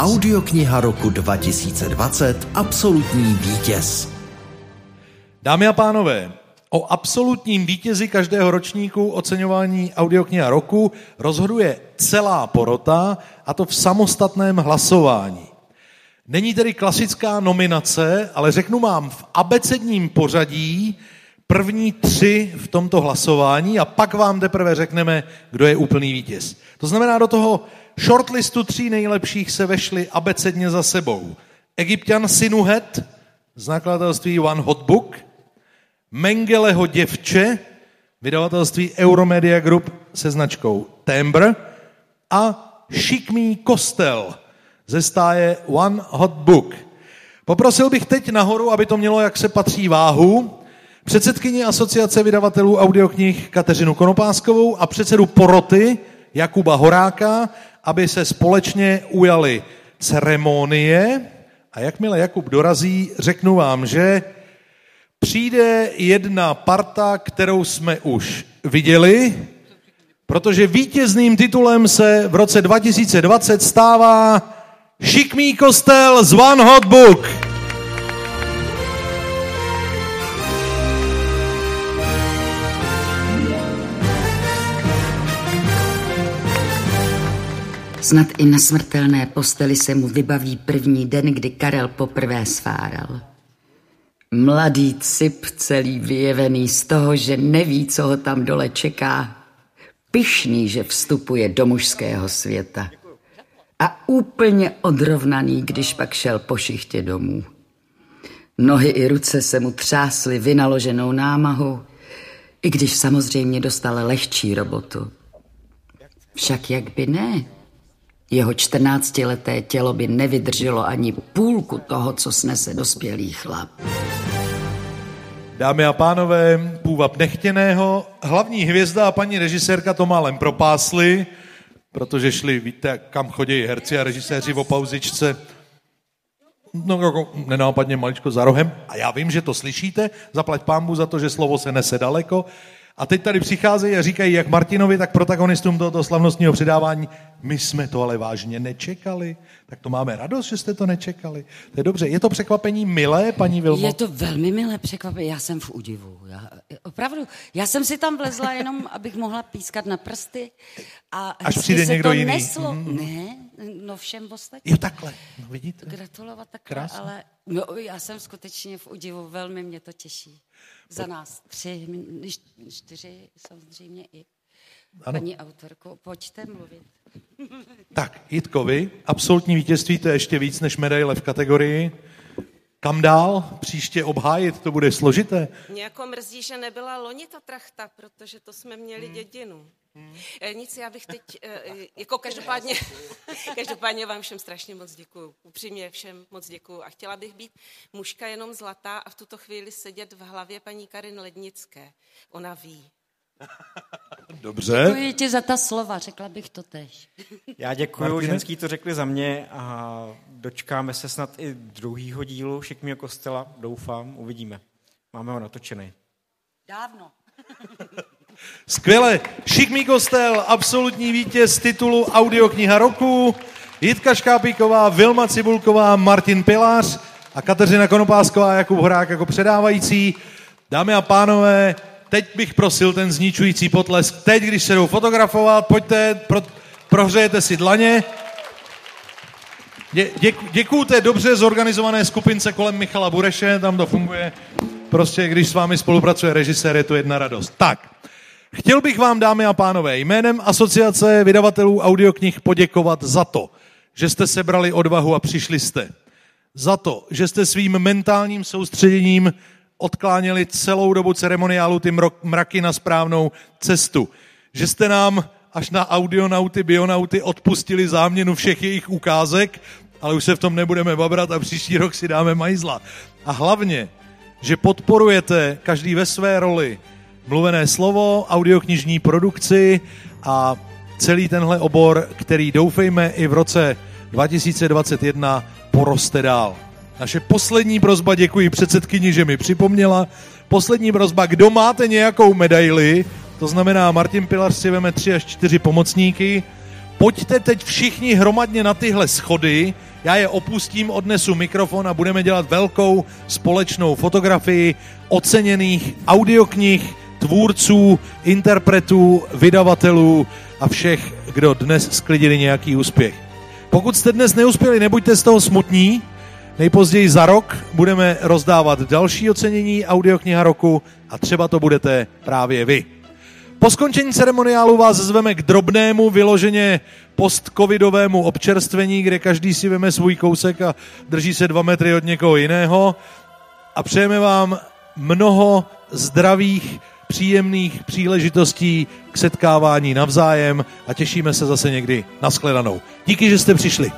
Audiokniha roku 2020 Absolutní vítěz. Dámy a pánové, o absolutním vítězi každého ročníku oceňování audiokniha roku rozhoduje celá porota, a to v samostatném hlasování. Není tedy klasická nominace, ale řeknu vám v abecedním pořadí první tři v tomto hlasování a pak vám teprve řekneme, kdo je úplný vítěz. To znamená, do toho shortlistu tří nejlepších se vešli abecedně za sebou. Egyptian Sinuhet z nakladatelství One Hot Book, Mengeleho děvče, vydavatelství Euromedia Group se značkou Tembr a Šikmý kostel ze stáje One Hot Book. Poprosil bych teď nahoru, aby to mělo, jak se patří, váhu, předsedkyni asociace vydavatelů audioknih Kateřinu Konopáskovou a předsedu poroty Jakuba Horáka, aby se společně ujali ceremonie. A jakmile Jakub dorazí, řeknu vám, že přijde jedna parta, kterou jsme už viděli, protože vítězným titulem se v roce 2020 stává Šikmý kostel z One Hot Book. Snad i na smrtelné posteli se mu vybaví první den, kdy Karel poprvé sváral. Mladý cip, celý vyjevený z toho, že neví, co ho tam dole čeká. Pišný, že vstupuje do mužského světa. A úplně odrovnaný, když pak šel po šichtě domů. Nohy i ruce se mu třásly vynaloženou námahou, i když samozřejmě dostal lehčí robotu. Však jak by ne? Jeho čtrnáctileté tělo by nevydrželo ani půlku toho, co snese dospělý chlap. Dámy a pánové, půvab nechtěného, hlavní hvězda a paní režisérka to málem propásly, protože šli, víte, kam chodí herci a režiséři o pauzičce, no jako nenápadně maličko za rohem. A já vím, že to slyšíte, zaplať pámbu za to, že slovo se nese daleko, a teď tady přicházejí a říkají jak Martinovi, tak protagonistům tohoto slavnostního předávání, my jsme to ale vážně nečekali. Tak to máme radost, že jste to nečekali. To je dobře. Je to překvapení milé, paní Vilmo? Je to velmi milé překvapení. Já jsem v údivu. Já, opravdu, já jsem si tam vlezla jenom, abych mohla pískat na prsty. A Až přijde se někdo to jiný. Neslo. Mhm. Ne, no všem ostatním. Jo, takhle. No, vidíte? Gratulovat takhle, Krásně. ale no, já jsem skutečně v údivu, velmi mě to těší. Za nás tři, čtyři samozřejmě i. Ano. Paní autorko, pojďte mluvit. Tak, Jitkovi, absolutní vítězství, to je ještě víc než medaile v kategorii. Kam dál? Příště obhájit, to bude složité. Mě jako mrzí, že nebyla loni ta trachta, protože to jsme měli dědinu. Eh, Nic, já bych teď, eh, jako každopádně, každopádně vám všem strašně moc děkuju. Upřímně všem moc děkuju. A chtěla bych být mužka jenom zlatá a v tuto chvíli sedět v hlavě paní Karin Lednické. Ona ví. Dobře. Děkuji ti za ta slova, řekla bych to tež. Já děkuji, ženský to řekli za mě a dočkáme se snad i druhýho dílu Šikmýho kostela, doufám, uvidíme. Máme ho natočený. Dávno. Skvěle. Šikmý kostel, absolutní vítěz titulu Audiokniha roku. Jitka Škápíková, Vilma Cibulková, Martin Pilář a Kateřina Konopásková Jakub Horák jako předávající. Dámy a pánové, teď bych prosil ten zničující potlesk. Teď, když se jdou fotografovat, pojďte, pro, prohřejete si dlaně. Dě, děku, děkuju té dobře zorganizované skupince kolem Michala Bureše, tam to funguje. Prostě, když s vámi spolupracuje režisér, je to jedna radost. Tak, chtěl bych vám, dámy a pánové, jménem Asociace vydavatelů audioknih poděkovat za to, že jste sebrali odvahu a přišli jste. Za to, že jste svým mentálním soustředěním odkláněli celou dobu ceremoniálu ty mraky na správnou cestu. Že jste nám až na audionauty, bionauty odpustili záměnu všech jejich ukázek, ale už se v tom nebudeme babrat a příští rok si dáme majzla. A hlavně, že podporujete každý ve své roli mluvené slovo, audioknižní produkci a celý tenhle obor, který doufejme i v roce 2021 poroste dál. Naše poslední prozba, děkuji předsedkyni, že mi připomněla. Poslední prozba, kdo máte nějakou medaili, to znamená Martin Pilař si veme tři až čtyři pomocníky, pojďte teď všichni hromadně na tyhle schody, já je opustím, odnesu mikrofon a budeme dělat velkou společnou fotografii oceněných audioknih, tvůrců, interpretů, vydavatelů a všech, kdo dnes sklidili nějaký úspěch. Pokud jste dnes neuspěli, nebuďte z toho smutní. Nejpozději za rok budeme rozdávat další ocenění audiokniha roku a třeba to budete právě vy. Po skončení ceremoniálu vás zveme k drobnému, vyloženě post-covidovému občerstvení, kde každý si veme svůj kousek a drží se dva metry od někoho jiného. A přejeme vám mnoho zdravých, příjemných příležitostí k setkávání navzájem a těšíme se zase někdy na shledanou. Díky, že jste přišli.